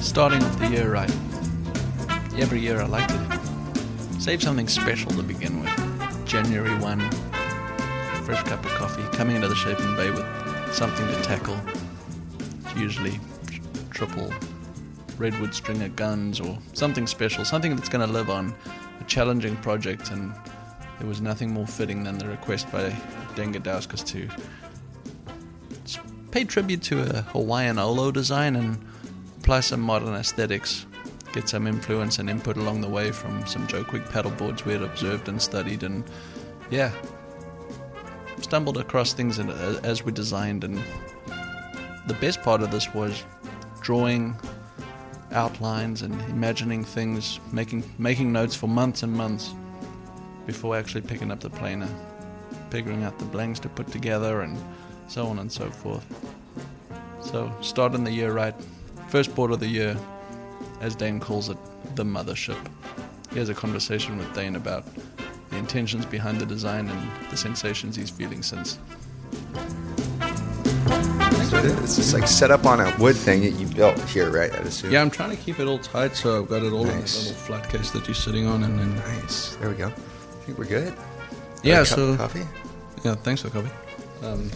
starting off the year right. Every year I like to save something special to begin with. January 1, fresh cup of coffee, coming into the Shaping Bay with something to tackle. It's usually tr- triple redwood stringer guns or something special, something that's going to live on a challenging project. And there was nothing more fitting than the request by Dane Gudauskas to pay tribute to a Hawaiian Olo design and apply some modern aesthetics, get some influence and input along the way from some Joe Quigg paddleboards we had observed and studied, and yeah, stumbled across things in, as we designed. And the best part of this was drawing outlines and imagining things, making making notes for months and months before actually picking up the planer, figuring out the blanks to put together, and so on and so forth. So, starting the year right. First board of the year, as Dane calls it, the mothership. He has a conversation with Dane about the intentions behind the design and the sensations he's feeling since. It is. Just like set up on a wood thing that you built here, right? I'd assume. Yeah, I'm trying to keep it all tight, so I've got it all in Nice. this little flat case that you're sitting on, and then Nice. There we go. I think we're good. yeah. Got a cup So of coffee. yeah, thanks for coffee. Um,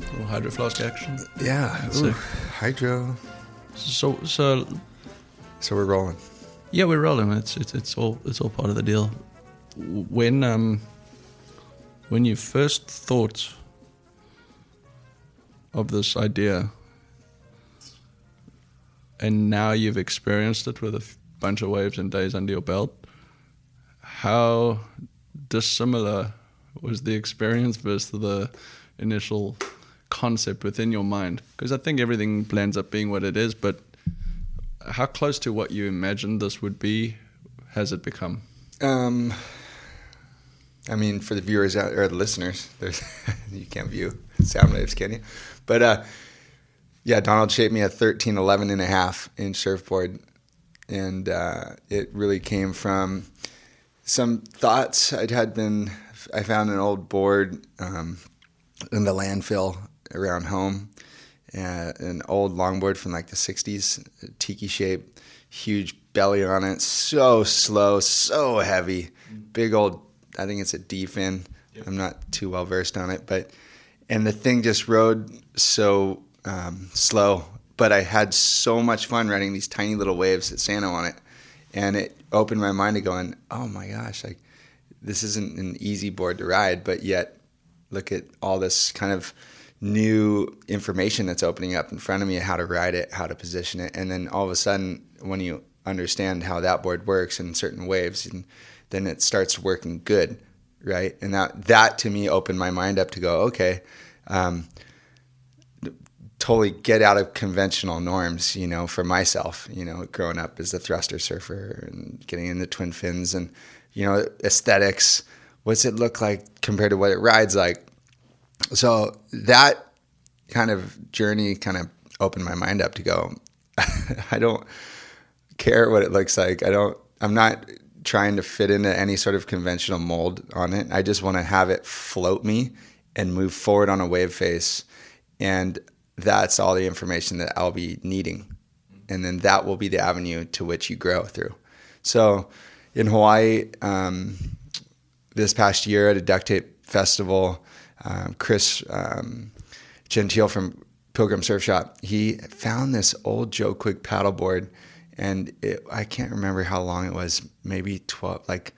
little hydro flask action. Yeah. That's Ooh, hydro. So so So we're rolling. Yeah, we're rolling. It's it's it's all it's all part of the deal. When um when you first thought of this idea, and now you've experienced it with a f- bunch of waves and days under your belt, how dissimilar was the experience versus the initial concept within your mind? Because I think everything blends up being what it is, but how close to what you imagined this would be has it become? Um, I mean, for the viewers out or the listeners, you can't view sound waves, can you? But uh, yeah, Donald shaped me a 13, 11 and a half inch surfboard, and uh, it really came from some thoughts I'd had been. I found an old board um, in the landfill around home, uh, an old longboard from like the 60s, tiki shape, huge belly on it, so slow, so heavy, big old, I think it's a D fin. I'm not too well versed on it, but, and the thing just rode so um, slow, but I had so much fun riding these tiny little waves at Santa on it. And it opened my mind to going, oh my gosh, like this isn't an easy board to ride, but yet look at all this kind of new information that's opening up in front of me how to ride it, how to position it, and then all of a sudden when you understand how that board works in certain waves, and then it starts working good, right? And that that to me opened my mind up to go, okay, um, totally get out of conventional norms, you know, for myself, you know, growing up as a thruster surfer and getting into twin fins and, you know, aesthetics. What's it look like compared to what it rides like? So that kind of journey kind of opened my mind up to go, I don't care what it looks like. I don't, I'm not trying to fit into any sort of conventional mold on it. I just want to have it float me and move forward on a wave face. And that's all the information that I'll be needing. And then that will be the avenue to which you grow through. So in Hawaii, um, this past year at a duct tape festival, um, Chris um, Gentile from Pilgrim Surf Shop, he found this old Joe Quigg paddleboard, and it, I can't remember how long it was, maybe twelve, like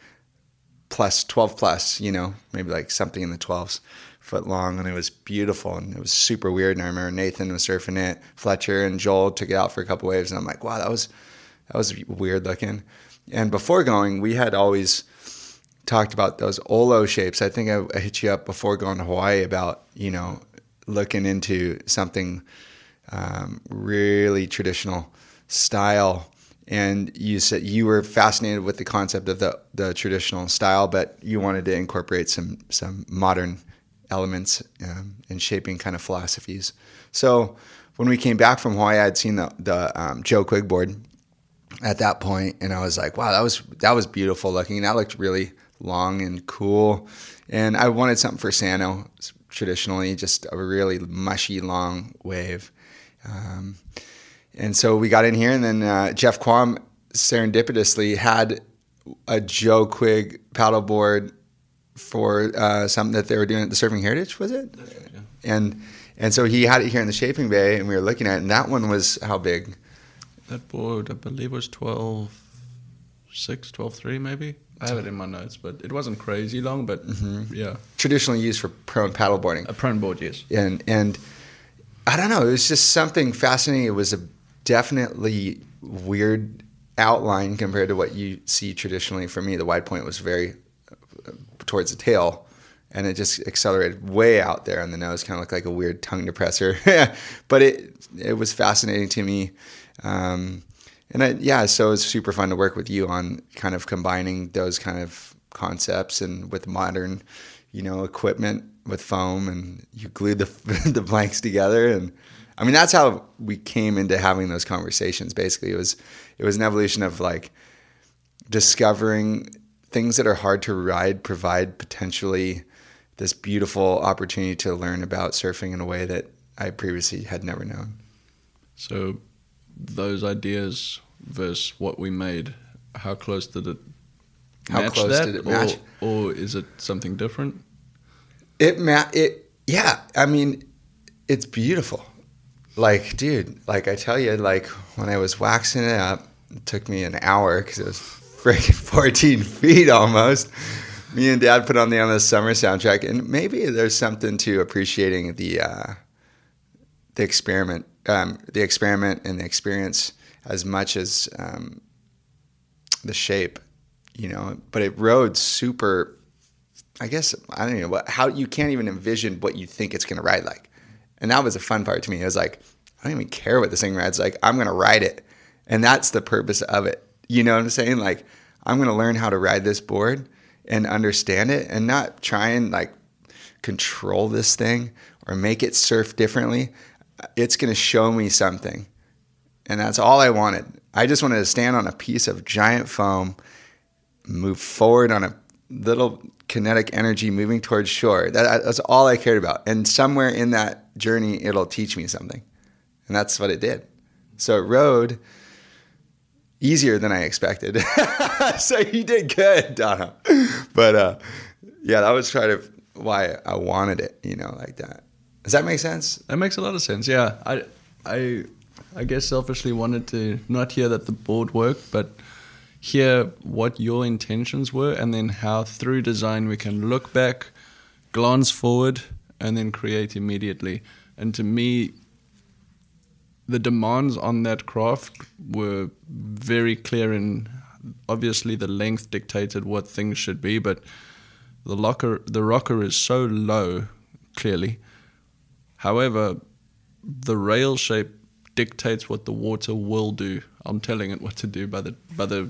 plus twelve plus, you know, maybe like something in the twelves foot long, and it was beautiful and it was super weird. And I remember Nathan was surfing it, Fletcher and Joel took it out for a couple waves, and I'm like, wow, that was that was weird looking. And before going, we had always talked about those Olo shapes. I think I, I hit you up before going to Hawaii about you know looking into something um, really traditional style. And you said you were fascinated with the concept of the, the traditional style, but you wanted to incorporate some some modern elements um, and shaping kind of philosophies. So when we came back from Hawaii, I'd seen the the um, Joe Quigg board at that point, and I was like, wow, that was that was beautiful looking. That looked really long and cool, and I wanted something for Sano traditionally, just a really mushy long wave. Um, and so we got in here, and then uh, Jeff Quam serendipitously had a Joe Quigg paddleboard for uh, something that they were doing at the Surfing Heritage, was it? Yeah. And and so he had it here in the Shaping Bay, and we were looking at it, and that one was how big? That board, I believe, was 12, 6, 12, 3 maybe. I have it in my notes, but it wasn't crazy long, but yeah. Traditionally used for prone paddleboarding. A prone board, yes. and and I don't know. It was just something fascinating. It was a definitely weird outline compared to what you see traditionally. For me, the wide point was very uh, towards the tail, and it just accelerated way out there on the nose. Kind of looked like a weird tongue depressor, but it it was fascinating to me. Um, and I, yeah, so it was super fun to work with you on kind of combining those kind of concepts and with modern, you know, equipment with foam, and you glued the the blanks together, and I mean that's how we came into having those conversations. Basically, it was it was an evolution of like discovering things that are hard to ride provide potentially this beautiful opportunity to learn about surfing in a way that I previously had never known. So those ideas versus what we made, how close did it How match close that? did it or, match? Or is it something different? It ma- it yeah, I mean it's beautiful. Like dude, like I tell you like when I was waxing it up, it took me an hour cuz it was freaking 14 feet almost. Me and dad put on the Endless Summer soundtrack and maybe there's something to appreciating the uh the experiment um, the experiment and the experience as much as um, the shape, you know. But it rode super. I guess I don't know what how you can't even envision what you think it's going to ride like, and that was a fun part to me. It was like I don't even care what this thing rides like. I'm going to ride it, and that's the purpose of it. You know what I'm saying? Like I'm going to learn how to ride this board and understand it, and not try and like control this thing or make it surf differently. It's going to show me something. And that's all I wanted. I just wanted to stand on a piece of giant foam, move forward on a little kinetic energy moving towards shore. That, that's all I cared about. And somewhere in that journey, it'll teach me something. And that's what it did. So it rode easier than I expected. so you did good, Donna. But uh, yeah, that was kind of why I wanted it, you know, like that. Does that make sense? That makes a lot of sense. Yeah, I, I, I guess selfishly wanted to not hear that the board worked, but hear what your intentions were, and then how through design we can look back, glance forward, and then create immediately. And to me, the demands on that craft were very clear, and obviously the length dictated what things should be, but the locker, the rocker is so low, clearly. However, the rail shape dictates what the water will do. I'm telling it what to do by the by the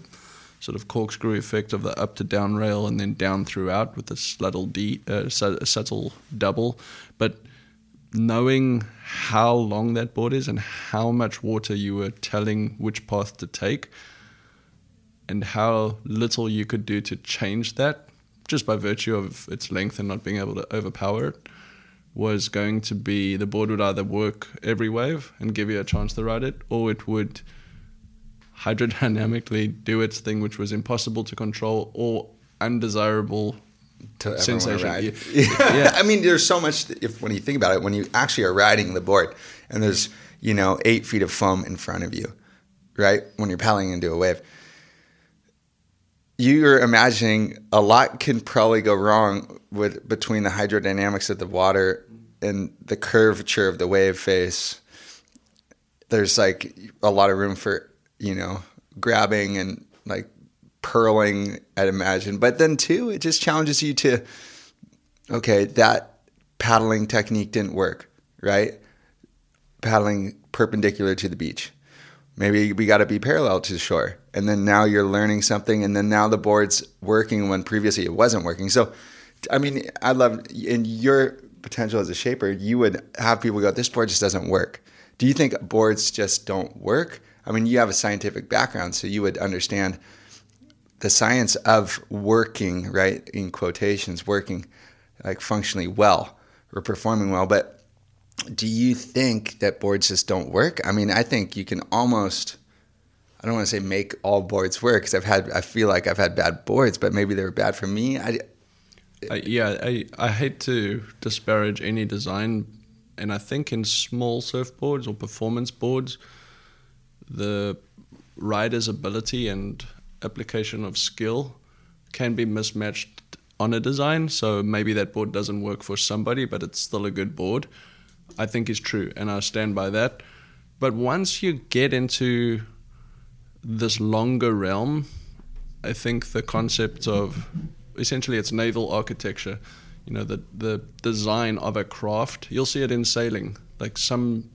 sort of corkscrew effect of the up to down rail and then down throughout with a subtle D, uh, subtle double. But knowing how long that board is and how much water you were telling which path to take, and how little you could do to change that, just by virtue of its length and not being able to overpower it was going to be the board would either work every wave and give you a chance to ride it, or it would hydrodynamically do its thing, which was impossible to control or undesirable to sensation. Yeah. Yeah. I mean, there's so much. If when you think about it, when you actually are riding the board, and there's you know eight feet of foam in front of you, right? When you're paddling into a wave, you're imagining a lot can probably go wrong with between the hydrodynamics of the water and the curvature of the wave face. There's like a lot of room for you know grabbing and like purling. I'd imagine, but then too, it just challenges you to okay, that paddling technique didn't work, right? Paddling perpendicular to the beach. Maybe we got to be parallel to the shore. And then now you're learning something, and then now the board's working when previously it wasn't working. So, I mean, I love in your potential as a shaper, you would have people go, This board just doesn't work. Do you think boards just don't work? I mean, you have a scientific background, so you would understand the science of working, right? In quotations, working like functionally well or performing well. But do you think that boards just don't work? I mean, I think you can almost. I don't want to say make all boards work because I've had. I feel like I've had bad boards, but maybe they were bad for me. I, Uh, yeah, I, I hate to disparage any design, and I think in small surfboards or performance boards, the rider's ability and application of skill can be mismatched on a design. So maybe that board doesn't work for somebody, but it's still a good board. I think is true, and I stand by that. But once you get into this longer realm, I think the concept of essentially it's naval architecture, you know, the the design of a craft. You'll see it in sailing. Like some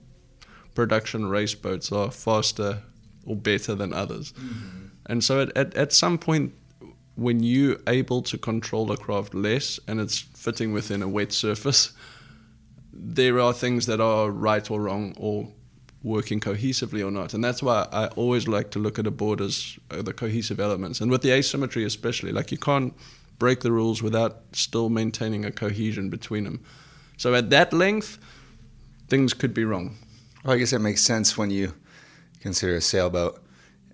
production race boats are faster or better than others. Mm-hmm. And so at, at, at some point when you're able to control a craft less and it's fitting within a wet surface, there are things that are right or wrong or working cohesively or not. And that's why I always like to look at a board as uh, the cohesive elements. And with the asymmetry, especially, like you can't break the rules without still maintaining a cohesion between them. So at that length, things could be wrong. Well, I guess it makes sense when you consider a sailboat.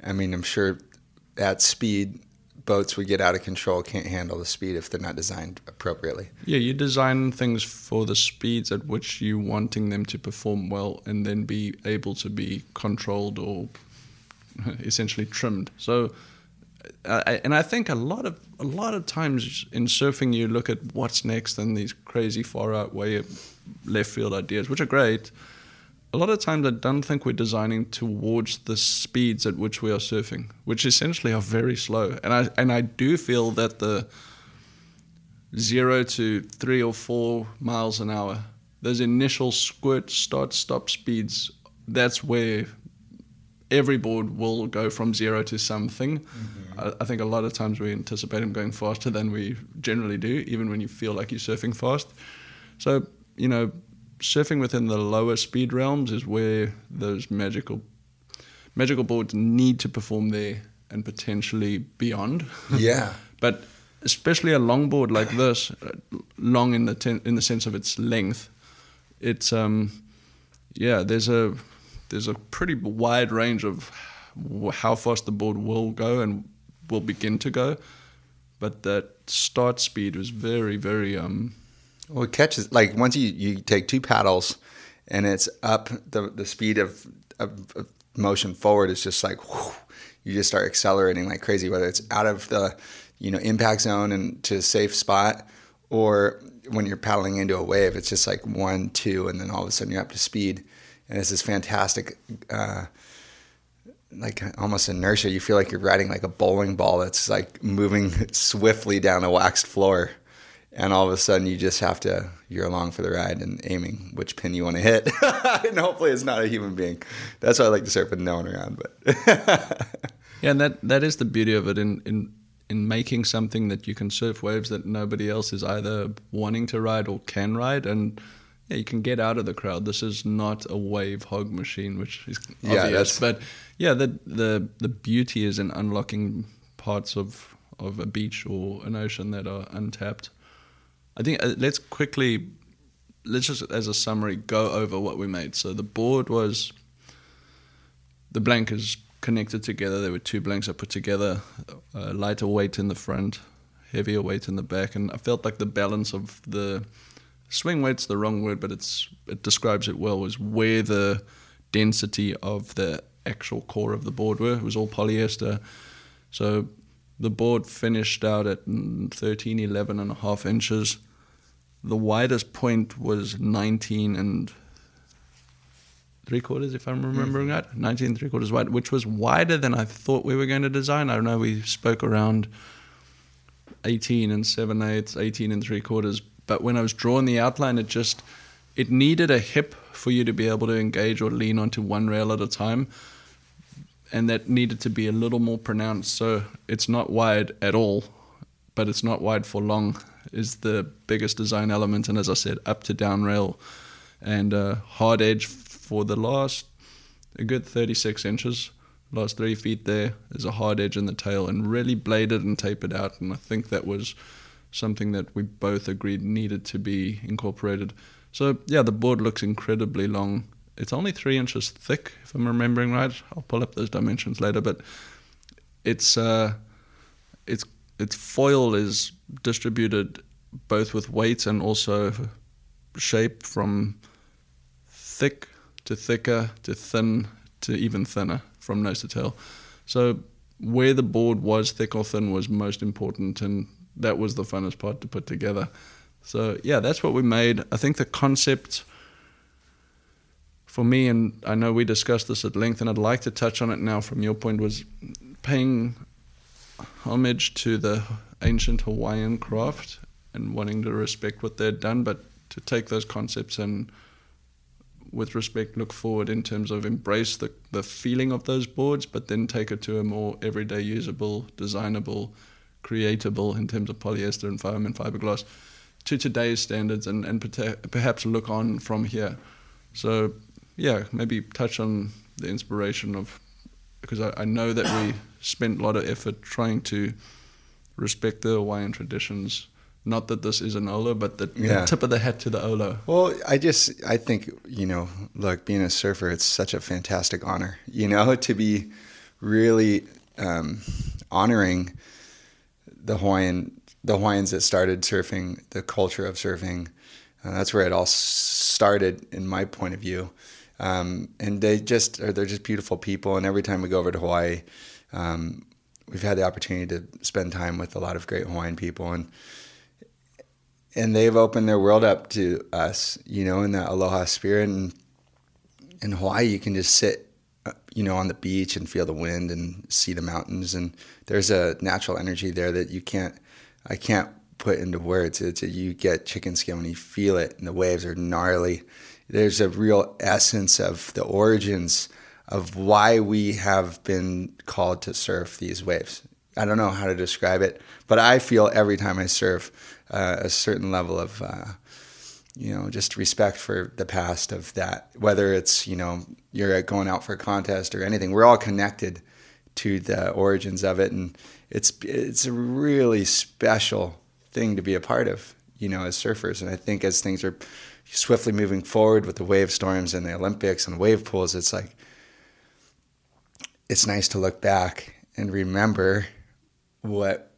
I mean, I'm sure at speed, boats would get out of control, can't handle the speed if they're not designed appropriately. Yeah, you design things for the speeds at which you're wanting them to perform well and then be able to be controlled or essentially trimmed. So, uh, and I think a lot of a lot of times in surfing, you look at what's next and these crazy far out way left field ideas, which are great. A lot of times, I don't think we're designing towards the speeds at which we are surfing, which essentially are very slow. And I and I do feel that the zero to three or four miles an hour, those initial squirt, start, stop speeds, that's where every board will go from zero to something. Mm-hmm. I, I think a lot of times we anticipate them going faster than we generally do, even when you feel like you're surfing fast. So, you know, surfing within the lower speed realms is where those magical magical boards need to perform there and potentially beyond. Yeah. But especially a longboard like this, uh, long in the ten, in the sense of its length, it's um, yeah. There's a there's a pretty wide range of how fast the board will go and will begin to go, but that start speed was very very um. Well, it catches like once you, you take two paddles, and it's up the the speed of, of, of motion forward is just like whew, you just start accelerating like crazy. Whether it's out of the you know impact zone and to a safe spot, or when you're paddling into a wave, it's just like one two, and then all of a sudden you're up to speed, and it's this fantastic. Uh, like almost inertia, you feel like you're riding like a bowling ball that's like moving swiftly down a waxed floor and all of a sudden you just have to you're along for the ride and aiming which pin you want to hit and hopefully it's not a human being that's why i like to surf with no one around but Yeah, and that that is the beauty of it in in in making something that you can surf waves that nobody else is either wanting to ride or can ride, and yeah, you can get out of the crowd. This is not a wave hog machine, which is Yeah, obvious, but yeah, the the the beauty is in unlocking parts of of a beach or an ocean that are untapped. I think uh, let's quickly let's just as a summary go over what we made. So the board was the blank is connected together. There were two blanks I put together, uh, lighter weight in the front, heavier weight in the back, and I felt like the balance of the swing weight's the wrong word, but it's it describes it well. Was where the density of the actual core of the board were. It was all polyester, so the board finished out at mm, 13, 11 and a half inches. The widest point was 19 and three quarters, if I'm remembering mm. right. 19 and three quarters wide, which was wider than I thought we were going to design. I know we spoke around 18 and seven eighths, 18 and three quarters, but when I was drawing the outline, it just it needed a hip for you to be able to engage or lean onto one rail at a time, and that needed to be a little more pronounced. So it's not wide at all, but it's not wide for long is the biggest design element. And as I said, up to down rail and uh, hard edge for the last a good 36 inches. Last three feet there is a hard edge in the tail and really bladed and tapered out. And I think that was something that we both agreed needed to be incorporated. So yeah, the board looks incredibly long. It's only three inches thick, if I'm remembering right. I'll pull up those dimensions later, but it's uh, its its foil is distributed both with weight and also shape from thick to thicker to thin to even thinner from nose to tail. So where the board was thick or thin was most important, and that was the funnest part to put together. So yeah, that's what we made. I think the concept for me, and I know we discussed this at length, and I'd like to touch on it now from your point, was paying homage to the ancient Hawaiian craft and wanting to respect what they'd done, but to take those concepts and with respect look forward in terms of embrace the, the feeling of those boards, but then take it to a more everyday usable, designable, creatable in terms of polyester and foam and fiberglass to today's standards and, and perhaps look on from here. So, yeah, maybe touch on the inspiration of, because I, I know that we spent a lot of effort trying to respect the Hawaiian traditions not that this is an Olo, but the, yeah. the, tip of the hat to the Olo. Well, I just I think you know, look, being a surfer, it's such a fantastic honor. You know, to be really um, honoring the Hawaiian the Hawaiians that started surfing, the culture of surfing. Uh, that's where it all started, in my point of view. Um, and they just are they're just beautiful people. And every time we go over to Hawaii, um, we've had the opportunity to spend time with a lot of great Hawaiian people and and they've opened their world up to us, you know, in that aloha spirit. And in Hawaii, you can just sit, uh, you know, on the beach and feel the wind and see the mountains. And there's a natural energy there that you can't, I can't put into words. It's a, you get chicken skin when you feel it, and the waves are gnarly. There's a real essence of the origins of why we have been called to surf these waves. I don't know how to describe it, but I feel every time I surf uh, a certain level of, uh, you know, just respect for the past of that. Whether it's you know you're going out for a contest or anything, we're all connected to the origins of it, and it's it's a really special thing to be a part of. You know, as surfers, and I think as things are swiftly moving forward with the wave storms and the Olympics and wave pools, it's like it's nice to look back and remember what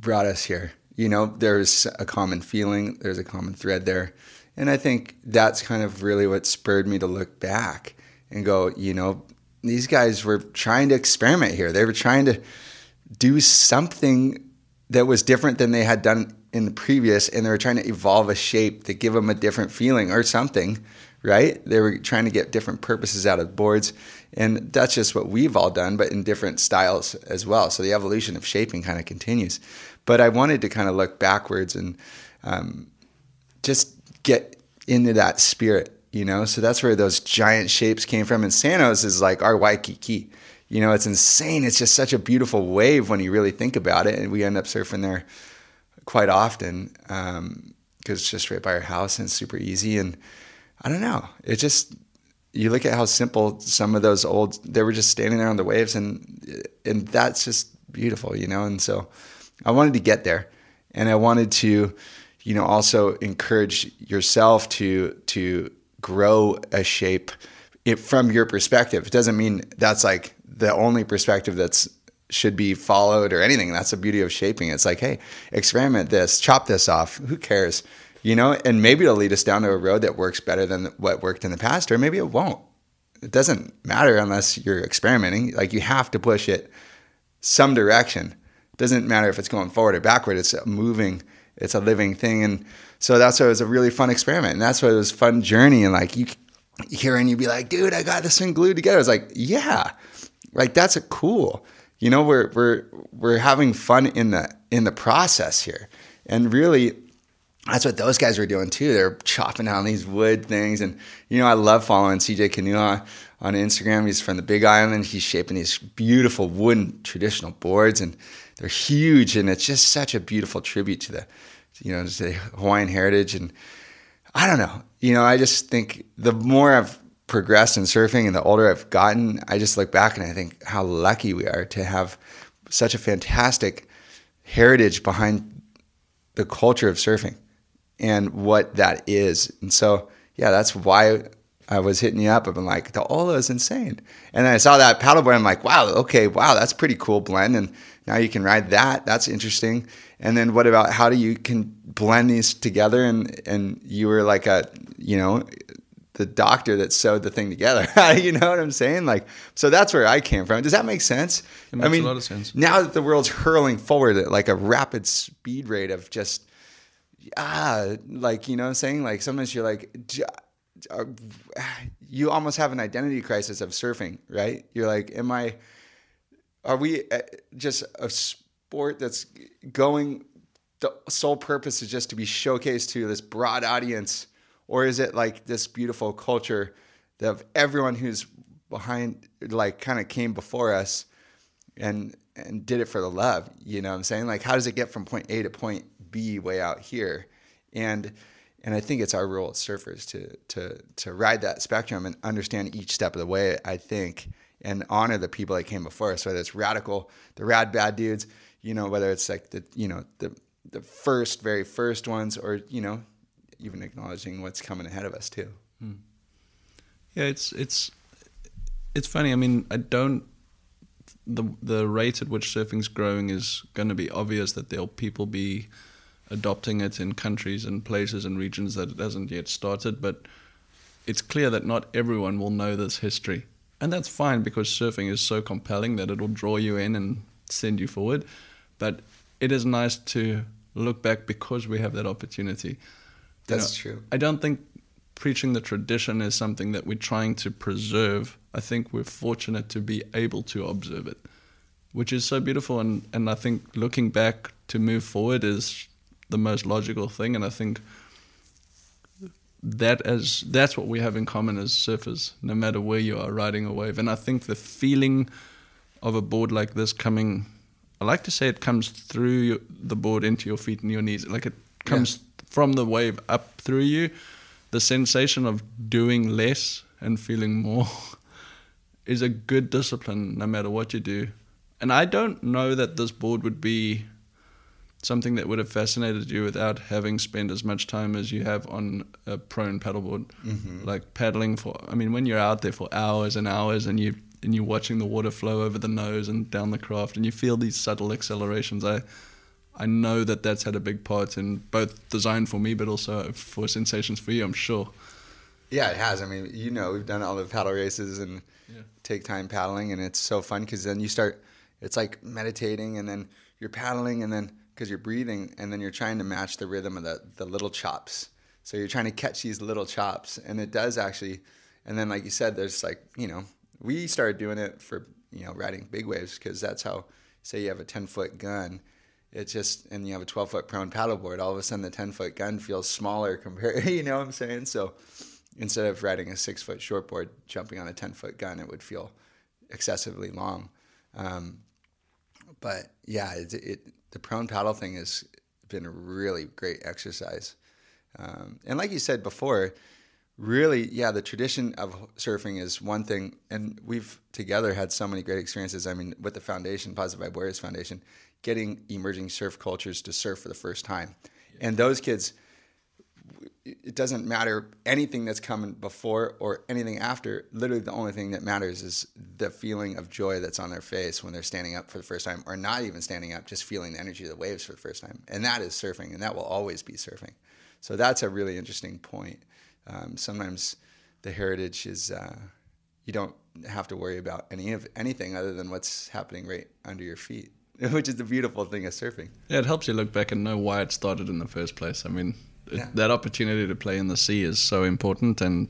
brought us here. You know, there's a common feeling, there's a common thread there. And I think that's kind of really what spurred me to look back and go, you know, these guys were trying to experiment here. They were trying to do something that was different than they had done in the previous, and they were trying to evolve a shape to give them a different feeling or something, right? They were trying to get different purposes out of boards. And that's just what we've all done, but in different styles as well. So the evolution of shaping kind of continues. But I wanted to kind of look backwards and um, just get into that spirit, you know? So that's where those giant shapes came from. And Sanos is like our Waikiki. You know, it's insane. It's just such a beautiful wave when you really think about it. And we end up surfing there quite often because um, it's just right by our house and it's super easy. And I don't know, it just you look at how simple some of those old they were just standing there on the waves and and that's just beautiful you know? And so i wanted to get there and i wanted to you know also encourage yourself to to grow a shape it, from your perspective. It doesn't mean that's like the only perspective that's should be followed or anything. That's the beauty of shaping. It's like hey experiment this chop this off. Who cares you know, and maybe it'll lead us down to a road that works better than what worked in the past, or maybe it won't. It doesn't matter unless you're experimenting. Like you have to push it some direction. It doesn't matter if it's going forward or backward. It's moving. It's a living thing, and so that's why it was a really fun experiment, and that's why it was a fun journey. And like you, hear and you'd be like, "Dude, I got this thing glued together." It's like, yeah, like that's a cool. You know, we're we're we're having fun in the in the process here, and really that's what those guys were doing too. They're chopping down these wood things. And, you know, I love following CJ Kanuha on Instagram. He's from the Big Island. He's shaping these beautiful wooden traditional boards and they're huge. And it's just such a beautiful tribute to the, you know, to the Hawaiian heritage. And I don't know, you know, I just think the more I've progressed in surfing and the older I've gotten, I just look back and I think how lucky we are to have such a fantastic heritage behind the culture of surfing and what that is. And so, yeah, that's why I was hitting you up. I've been like, the Olo is insane. And then I saw that paddleboard. I'm like, wow, okay, wow, that's pretty cool blend. And now you can ride that. That's interesting. And then what about how do you can blend these together? And and you were like a, you know, the doctor that sewed the thing together. you know what I'm saying? Like, so that's where I came from. Does that make sense? It makes I mean, a lot of sense. now that the world's hurling forward at like a rapid speed rate of just ah, like you know what I'm saying? Like sometimes you're like. "J- uh, You almost have an identity crisis of surfing, right? You're like, am I? Are we uh, just a sport that's going? The sole purpose is just to be showcased to this broad audience, or is it like this beautiful culture of everyone who's behind, like, kind of came before us, and and did it for the love? You know what I'm saying? Like, how does it get from point A to point B way out here? And and I think it's our role as surfers to to to ride that spectrum and understand each step of the way. I think and honor the people that came before us, whether it's radical, the rad bad dudes, you know, whether it's like the you know the the first very first ones, or you know, even acknowledging what's coming ahead of us too. Hmm. Yeah, it's it's it's funny. I mean, I don't the the rate at which surfing's growing is going to be obvious that there'll people be adopting it in countries and places and regions that it hasn't yet started, but it's clear that not everyone will know this history. And that's fine because surfing is so compelling that it'll draw you in and send you forward. But it is nice to look back because we have that opportunity. You That's know, true. I don't think preaching the tradition is something that we're trying to preserve. I think we're fortunate to be able to observe it, which is so beautiful. And, and I think looking back to move forward is the most logical thing. And I think that as that's what we have in common as surfers, no matter where you are riding a wave. And I think the feeling of a board like this coming, I like to say it comes through your, the board into your feet and your knees. Like it comes from the wave up through you. The sensation of doing less and feeling more is a good discipline no matter what you do. And I don't know that this board would be something that would have fascinated you without having spent as much time as you have on a prone paddleboard. Mm-hmm. Like paddling for, I mean, when you're out there for hours and hours and you and you're watching the water flow over the nose and down the craft, and you feel these subtle accelerations. I I know that that's had a big part in both design for me, but also for sensations for you. I'm sure. Yeah, it has. I mean, you know, we've done all the paddle races and Yeah. take time paddling, and it's so fun because then you start. It's like meditating, and then you're paddling, and then because you're breathing, and then you're trying to match the rhythm of the the little chops. So you're trying to catch these little chops, and it does actually. And then, like you said, there's like you know, we started doing it for you know riding big waves because that's how. Say you have a 10 foot gun, it's just and you have a 12 foot prone paddleboard. All of a sudden, the 10 foot gun feels smaller compared. You know what I'm saying? So instead of riding a six foot shortboard, jumping on a 10 foot gun, it would feel excessively long. Um, but yeah, it, it, the prone paddle thing has been a really great exercise. Um, and like you said before, really, yeah, the tradition of surfing is one thing, and we've together had so many great experiences. I mean, with the foundation, Positive Vibe Warriors Foundation, getting emerging surf cultures to surf for the first time, and those kids it doesn't matter anything that's coming before or anything after. Literally, the only thing that matters is the feeling of joy that's on their face when they're standing up for the first time, or not even standing up, just feeling the energy of the waves for the first time. And that is surfing, and that will always be surfing. So that's a really interesting point. Um, sometimes the heritage is uh, you don't have to worry about any of anything other than what's happening right under your feet, which is the beautiful thing of surfing. Yeah, it helps you look back and know why it started in the first place. I mean, Yeah. that opportunity to play in the sea is so important and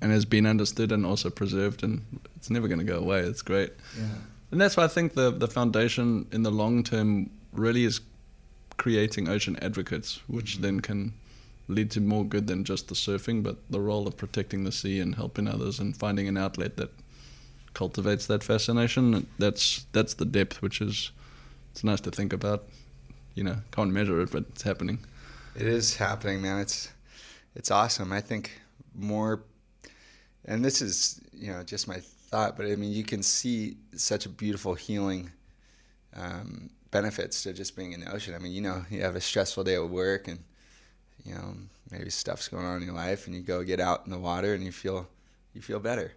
and has been understood and also preserved, and it's never going to go away. It's great. Yeah. And that's why I think the, the foundation in the long term really is creating ocean advocates, which mm-hmm. then can lead to more good than just the surfing, but the role of protecting the sea and helping others and finding an outlet that cultivates that fascination. That's that's the depth, which is it's nice to think about. You know, can't measure it, but it's happening. It is happening, man. It's it's awesome. I think more, and this is you know just my thought, but I mean you can see such a beautiful healing um, benefits to just being in the ocean. I mean, you know, you have a stressful day at work, and you know, maybe stuff's going on in your life, and you go get out in the water, and you feel you feel better.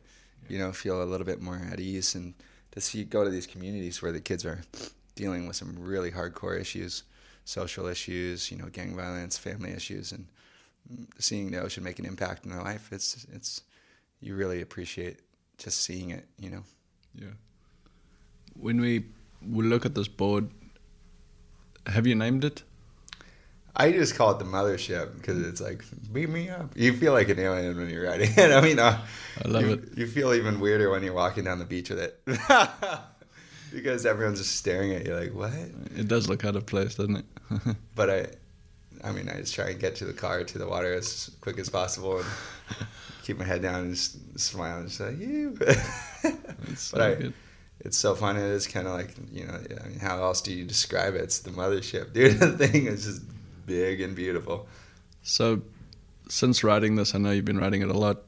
You know, feel a little bit more at ease, and to see go to these communities where the kids are dealing with some really hardcore issues, social issues, you know, gang violence, family issues, and seeing the ocean make an impact in their life. It's it's you really appreciate just seeing it. You know. Yeah. When we we look at this board, have you named it? I just call it the mothership because it's like beat me up. You feel like an alien when you're riding it. I mean, uh, I love you, it. You feel even weirder when you're walking down the beach with it because everyone's just staring at you like, "What?" It does look out of place, doesn't it? But I, I mean, I just try and get to the car to the water as quick as possible and keep my head down and just smile and just say, "You." It's so but I, good. it's so fun. It is kind of like you know. I mean, how else do you describe it? It's the mothership, dude. The thing is just big and beautiful. So, since riding this, I know you've been riding it a lot.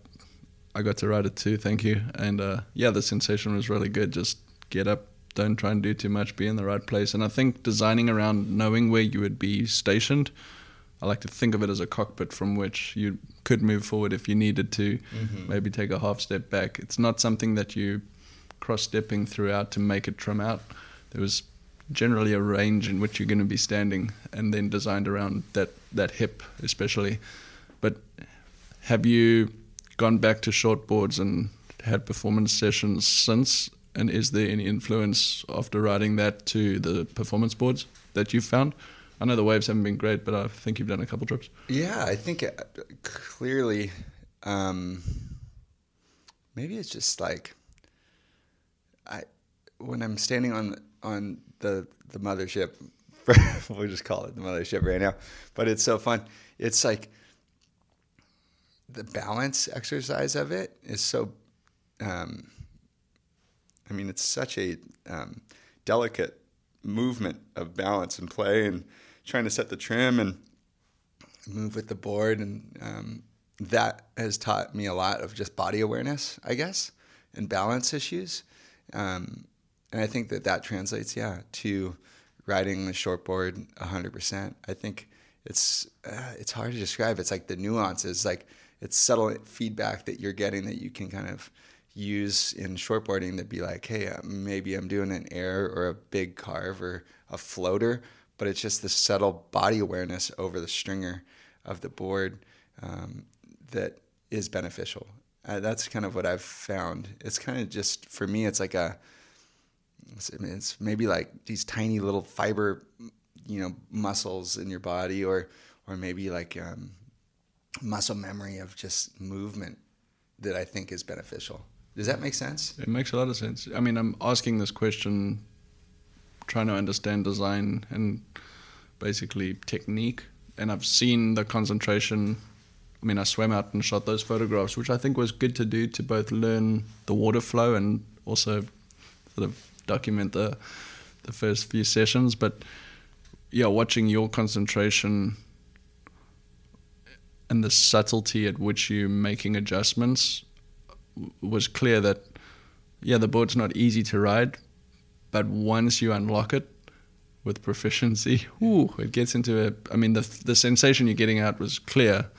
I got to ride it too, thank you. And uh, yeah, the sensation was really good. Just get up, don't try and do too much, be in the right place. And I think designing around knowing where you would be stationed, I like to think of it as a cockpit from which you could move forward if you needed to, Mhm. maybe take a half step back. It's not something that you cross stepping throughout to make it trim out. There was generally a range in which you're going to be standing and then designed around that, that hip especially. But have you gone back to shortboards and had performance sessions since? And is there any influence after riding that to the performance boards that you've found? I know the waves haven't been great, but I think you've done a couple trips. Yeah, I think it, clearly, um, maybe it's just like I when I'm standing on on the the mothership, we'll just call it the mothership right now. But it's so fun. It's like the balance exercise of it is so. Um, I mean, it's such a um, delicate movement of balance and play, and trying to set the trim and move with the board, and um, that has taught me a lot of just body awareness, I guess, and balance issues. Um, and I think that that translates, yeah, to riding the shortboard 100%. I think it's uh, it's hard to describe. It's like the nuances, like it's subtle feedback that you're getting that you can kind of use in shortboarding to be like, hey, uh, maybe I'm doing an air or a big carve or a floater, but it's just the subtle body awareness over the stringer of the board um, that is beneficial. Uh, that's kind of what I've found. It's kind of just for me, it's like a it's, it's maybe like these tiny little fiber, you know, muscles in your body, or or maybe like um, muscle memory of just movement that I think is beneficial. Does that make sense? It makes a lot of sense. I mean, I'm asking this question, trying to understand design and basically technique. And I've seen the concentration. I mean, I swam out and shot those photographs, which I think was good to do to both learn the water flow and also sort of document the the first few sessions. But yeah, watching your concentration and the subtlety at which you're making adjustments was clear that yeah, the board's not easy to ride, but once you unlock it with proficiency, ooh, it gets into a. I mean, the the sensation you're getting out was clear.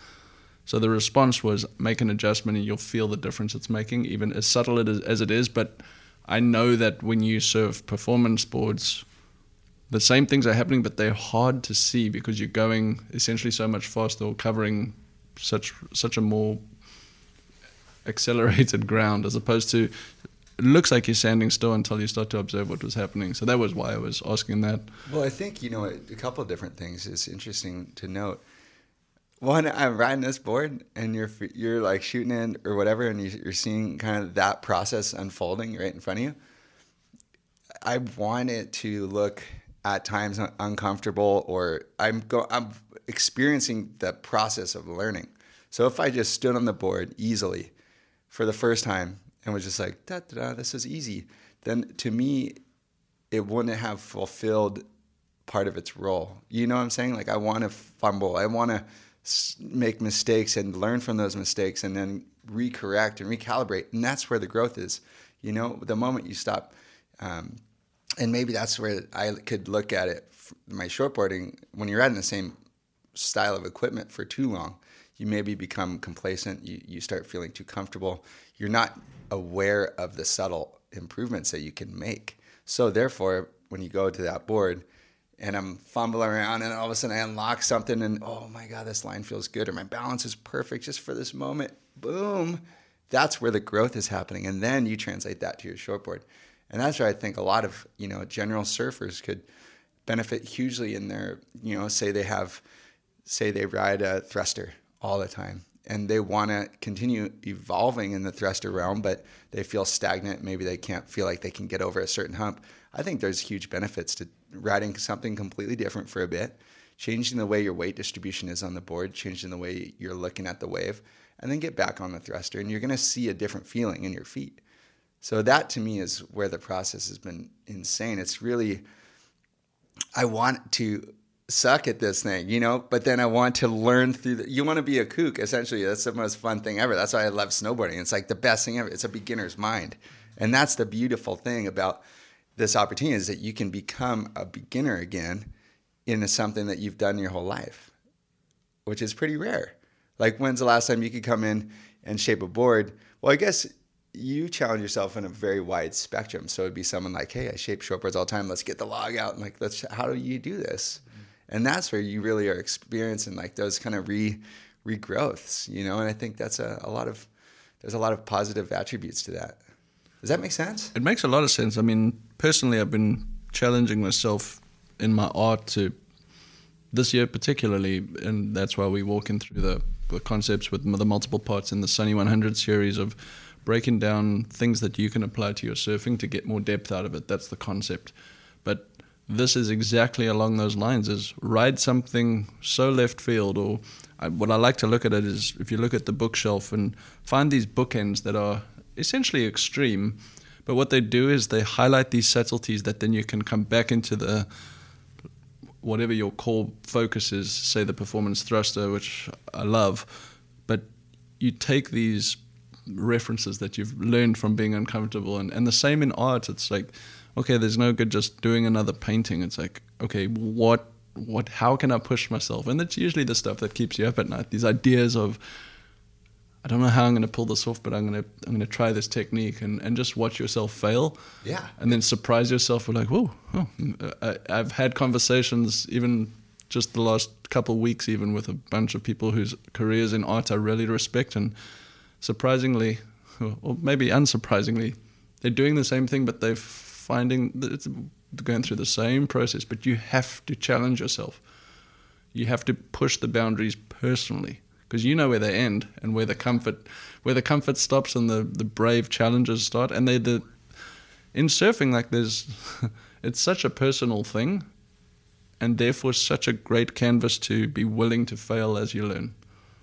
So the response was make an adjustment and you'll feel the difference it's making, even as subtle it is, as it is. But I know that when you serve performance boards, the same things are happening, but they're hard to see because you're going essentially so much faster or covering such such a more accelerated ground as opposed to it looks like you're standing still until you start to observe what was happening. So that was why I was asking that. Well, I think you know a couple of different things is interesting to note. One, I'm riding this board, and you're you're like shooting in or whatever, and you're seeing kind of that process unfolding right in front of you. I want it to look at times uncomfortable, or I'm go I'm experiencing the process of learning. So if I just stood on the board easily for the first time and was just like da da da, this is easy, then to me, it wouldn't have fulfilled part of its role. You know what I'm saying? Like I want to fumble, I want to make mistakes and learn from those mistakes, and then recorrect and recalibrate, and that's where the growth is. You know, the moment you stop. Um, and maybe that's where I could look at it. My shortboarding, when you're riding the same style of equipment for too long, you maybe become complacent. You, you start feeling too comfortable. You're not aware of the subtle improvements that you can make. So, therefore, when you go to that board and I'm fumbling around and all of a sudden I unlock something and oh my God, this line feels good or my balance is perfect just for this moment, boom, that's where the growth is happening. And then you translate that to your shortboard. And that's where I think a lot of, you know, general surfers could benefit hugely in their, you know, say they have, say they ride a thruster all the time and they want to continue evolving in the thruster realm, but they feel stagnant. Maybe they can't feel like they can get over a certain hump. I think there's huge benefits to riding something completely different for a bit, changing the way your weight distribution is on the board, changing the way you're looking at the wave, and then get back on the thruster, and you're going to see a different feeling in your feet. So that to me is where the process has been insane. It's really, I want to suck at this thing, you know, but then I want to learn through the, you want to be a kook essentially. That's the most fun thing ever. That's why I love snowboarding. It's like the best thing ever. It's a beginner's mind. And that's the beautiful thing about this opportunity is that you can become a beginner again into something that you've done your whole life, which is pretty rare. Like when's the last time you could come in and shape a board? Well, I guess you challenge yourself in a very wide spectrum. So it'd be someone like, "Hey, I shape shortboards all the time. Let's get the log out and like, let's. How do you do this?" And that's where you really are experiencing like those kind of re regrowths, you know. And I think that's a, a lot of there's a lot of positive attributes to that. Does that make sense? It makes a lot of sense. I mean, personally, I've been challenging myself in my art to this year particularly, and that's why we're walking through the, the concepts with the multiple parts in the Sunny 100 series of breaking down things that you can apply to your surfing to get more depth out of it. That's the concept. But this is exactly along those lines is ride something so left field or I, what I like to look at it is if you look at the bookshelf and find these bookends that are essentially extreme but what they do is they highlight these subtleties that then you can come back into the whatever your core focus is say the performance thruster which I love but you take these references that you've learned from being uncomfortable and, and the same in art it's like okay, there's no good just doing another painting. It's like, okay, what, what, how can I push myself? And that's usually the stuff that keeps you up at night. These ideas of, I don't know how I'm going to pull this off, but I'm going to, I'm going to try this technique and, and just watch yourself fail. Yeah. And then surprise yourself with like, whoa, oh, I, I've had conversations even just the last couple of weeks, even with a bunch of people whose careers in art I really respect, and surprisingly, or maybe unsurprisingly, they're doing the same thing, but they've finding that it's going through the same process, but you have to challenge yourself. You have to push the boundaries personally because you know where they end and where the comfort where the comfort stops and the, the brave challenges start. And they the in surfing like there's it's such a personal thing and therefore such a great canvas to be willing to fail as you learn.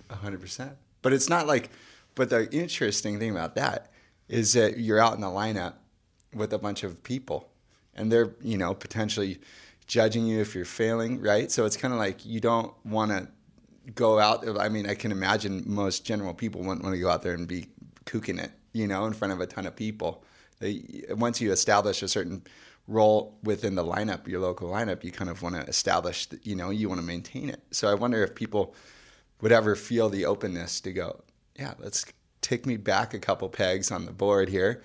hundred percent. But it's not like but the interesting thing about that is that you're out in the lineup with a bunch of people. And they're you know potentially judging you if you're failing right? So it's kind of like you don't want to go out i mean i can imagine most general people wouldn't want to go out there and be kooking it you know in front of a ton of people. They, once you establish a certain role within the lineup your local lineup you kind of want to establish you know you want to maintain it. So i wonder if people would ever feel the openness to go yeah let's take me back a couple pegs on the board here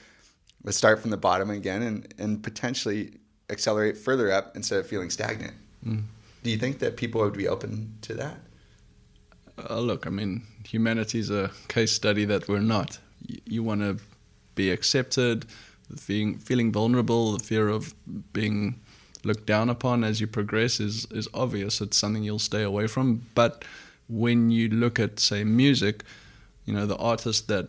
let's start from the bottom again and, and potentially accelerate further up instead of feeling stagnant. Mm. Do you think that people would be open to that? Uh, look, I mean, humanity is a case study that we're not. You, you want to be accepted, feeling, feeling vulnerable, the fear of being looked down upon as you progress is, is obvious. It's something you'll stay away from. But when you look at, say, music, you know, the artist that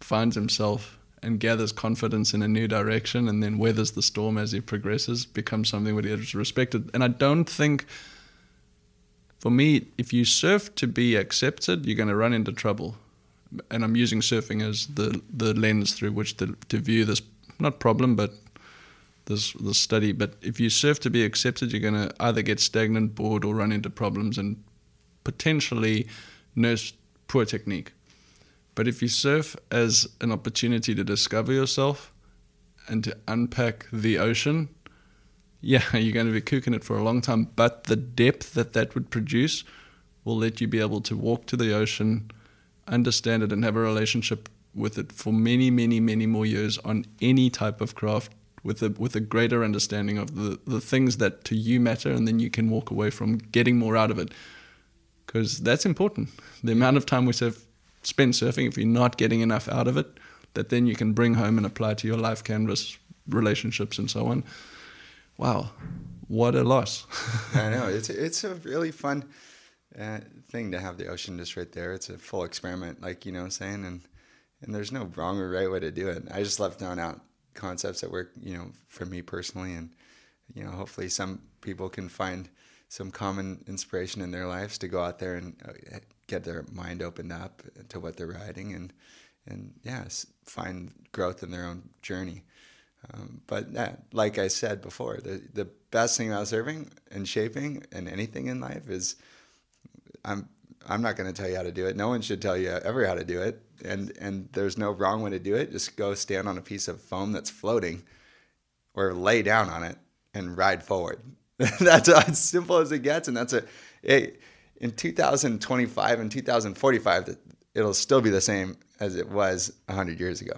finds himself and gathers confidence in a new direction and then weathers the storm as he progresses becomes something that is respected. And I don't think, for me, if you surf to be accepted, you're going to run into trouble. And I'm using surfing as the the lens through which to, to view this not problem, but this this study. But if you surf to be accepted, you're going to either get stagnant, bored, or run into problems and potentially nurse poor technique. But if you surf as an opportunity to discover yourself and to unpack the ocean, yeah, you're going to be kooking it for a long time. But the depth that that would produce will let you be able to walk to the ocean, understand it, and have a relationship with it for many, many, many more years on any type of craft with a with a greater understanding of the, the things that to you matter, and then you can walk away from getting more out of it. Because that's important. The amount of time we surf, spend surfing, if you're not getting enough out of it, that then you can bring home and apply to your life canvas, relationships, and so on. Wow, what a loss! I know it's it's a really fun uh, thing to have the ocean just right there. It's a full experiment, like you know, what I'm saying and and there's no wrong or right way to do it. I just love throwing out concepts that work, you know, for me personally, and you know, hopefully some people can find some common inspiration in their lives to go out there and uh, get their mind opened up to what they're riding, and and yes, find growth in their own journey. Um, but like I said before, the the best thing about serving and shaping and anything in life is I'm I'm not going to tell you how to do it. No one should tell you ever how to do it. And and there's no wrong way to do it. Just go stand on a piece of foam that's floating, or lay down on it and ride forward. that's as simple as it gets. And that's a it, in 2025 and 2045, it'll still be the same as it was 100 years ago.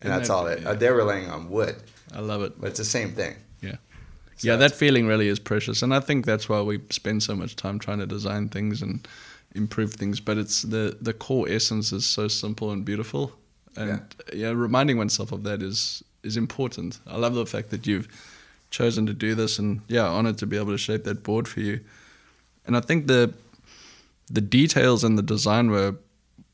And, and that's all it. Yeah. Uh, they were laying on wood. I love it. But it's the same thing. Yeah. So yeah, that feeling really is precious, and I think that's why we spend so much time trying to design things and improve things. But it's the the core essence is so simple and beautiful, and yeah, yeah reminding oneself of that is is important. I love the fact that you've chosen to do this, and yeah, honored to be able to shape that board for you. And I think the the details and the design were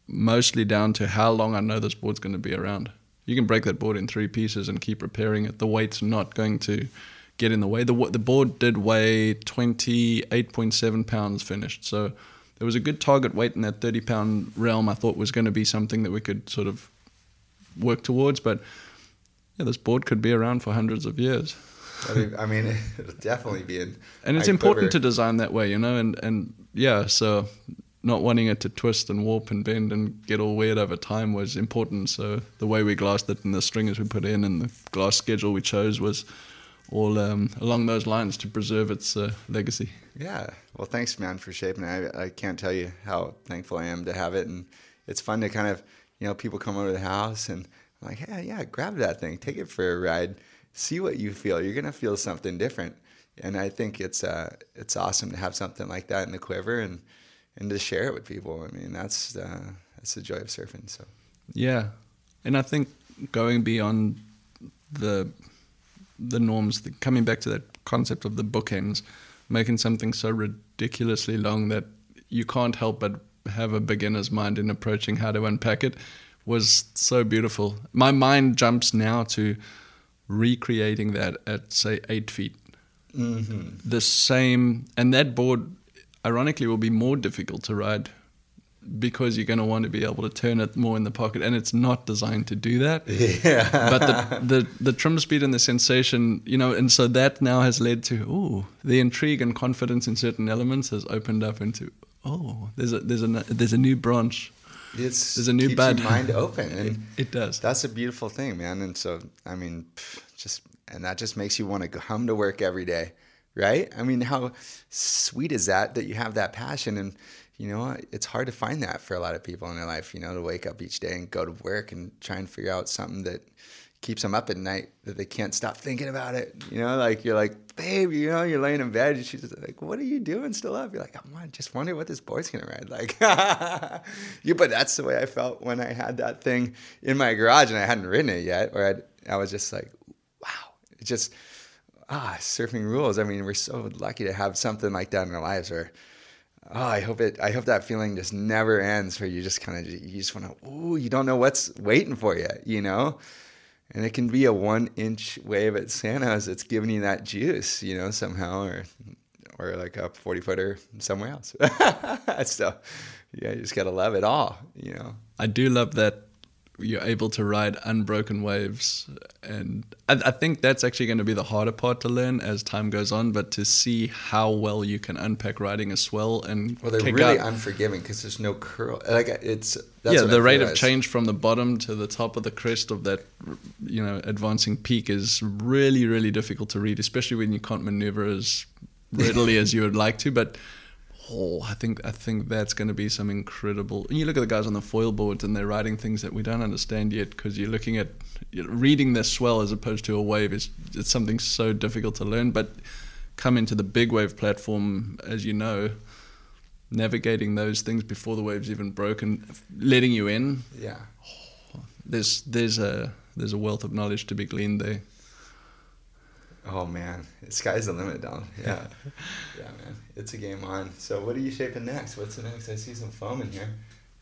mostly down to how long I know this board's going to be around. You can break that board in three pieces and keep repairing it. The weight's not going to get in the way. The the board did weigh 28.7 pounds finished, so there was a good target weight in that 30 pound realm. I thought was going to be something that we could sort of work towards, but yeah, this board could be around for hundreds of years. I mean, it'll definitely be in. And it's important to design that way, you know, and and yeah, so not wanting it to twist and warp and bend and get all weird over time was important. So the way we glassed it and the stringers we put in and the glass schedule we chose was all um, along those lines to preserve its uh, legacy. Yeah. Well, thanks, man, for shaping it. I, I can't tell you how thankful I am to have it. And it's fun to kind of, you know, people come over to the house and I'm like, yeah, yeah, grab that thing, take it for a ride, see what you feel. You're going to feel something different. And I think it's uh, it's awesome to have something like that in the quiver and, and to share it with people. I mean, that's uh, that's the joy of surfing. So, yeah, and I think going beyond the the norms, the, coming back to that concept of the bookends, making something so ridiculously long that you can't help but have a beginner's mind in approaching how to unpack it was so beautiful. My mind jumps now to recreating that at say eight feet. Mm-hmm. The same, and that board, ironically, will be more difficult to ride because you're going to want to be able to turn it more in the pocket, and it's not designed to do that. Yeah. But the, the the trim speed and the sensation, you know, and so that now has led to oh, the intrigue and confidence in certain elements has opened up into oh, there's a there's a there's a new branch. It's there's a new bud. mind open, and it, it, does. That's a beautiful thing, man. And so I mean, just and that just makes you want to come to work every day, right? I mean, how sweet is that that you have that passion and you know, it's hard to find that for a lot of people in their life, you know, to wake up each day and go to work and try and figure out something that keeps them up at night that they can't stop thinking about it. You know, like you're like, babe, you know, you're laying in bed and she's like, what are you doing still up? You're like, I'm just wondering what this board's gonna ride. Like, you, but that's the way I felt when I had that thing in my garage and I hadn't ridden it yet, or I'd, I was just like, wow, it just, ah, surfing rules. I mean, we're so lucky to have something like that in our lives where oh, I hope it. I hope that feeling just never ends. Where you just kind of you just want to. Ooh, you don't know what's waiting for you. You know, and it can be a one inch wave at Santa's that's giving you that juice. You know, somehow, or or like a forty footer somewhere else. so yeah, you just gotta love it all. You know. I do love that you're able to ride unbroken waves, and I, I think that's actually going to be the harder part to learn as time goes on. But to see how well you can unpack riding a swell and Well, they're really out- unforgiving because there's no curl. Like it's that's yeah, the I've rate of change from the bottom to the top of the crest of that, you know, advancing peak is really, really difficult to read, especially when you can't maneuver as readily as you would like to. But oh, I think I think that's going to be some incredible. And You look at the guys on the foil boards, and they're writing things that we don't understand yet because you're looking at you know, reading this swell as opposed to a wave is it's something so difficult to learn. But come into the big wave platform, as you know. Navigating those things before the wave's even broken, letting you in, Yeah. Oh, there's there's a there's a wealth of knowledge to be gleaned there. Oh man, sky's the limit, Don. Yeah, yeah, man, it's a game on. So what are you shaping next? What's the next? I see some foam in here.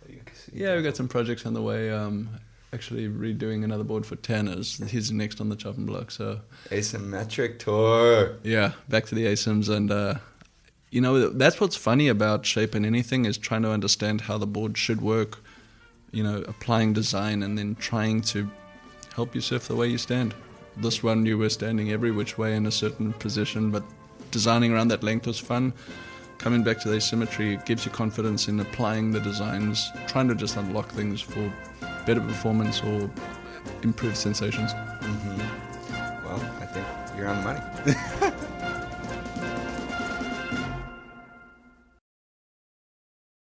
You see- Yeah, we've got some projects on the way. Um, actually redoing another board for Tanner's. He's next on the chopping block. So asymmetric tour. yeah, back to the ASIMs and uh, you know that's what's funny about shaping anything is trying to understand how the board should work. You know, applying design and then trying to help you surf the way you stand. This one you were standing every which way in a certain position, but designing around that length was fun. Coming back to the asymmetry gives you confidence in applying the designs, trying to just unlock things for better performance or improved sensations. Mm-hmm. Well, I think you're on the money.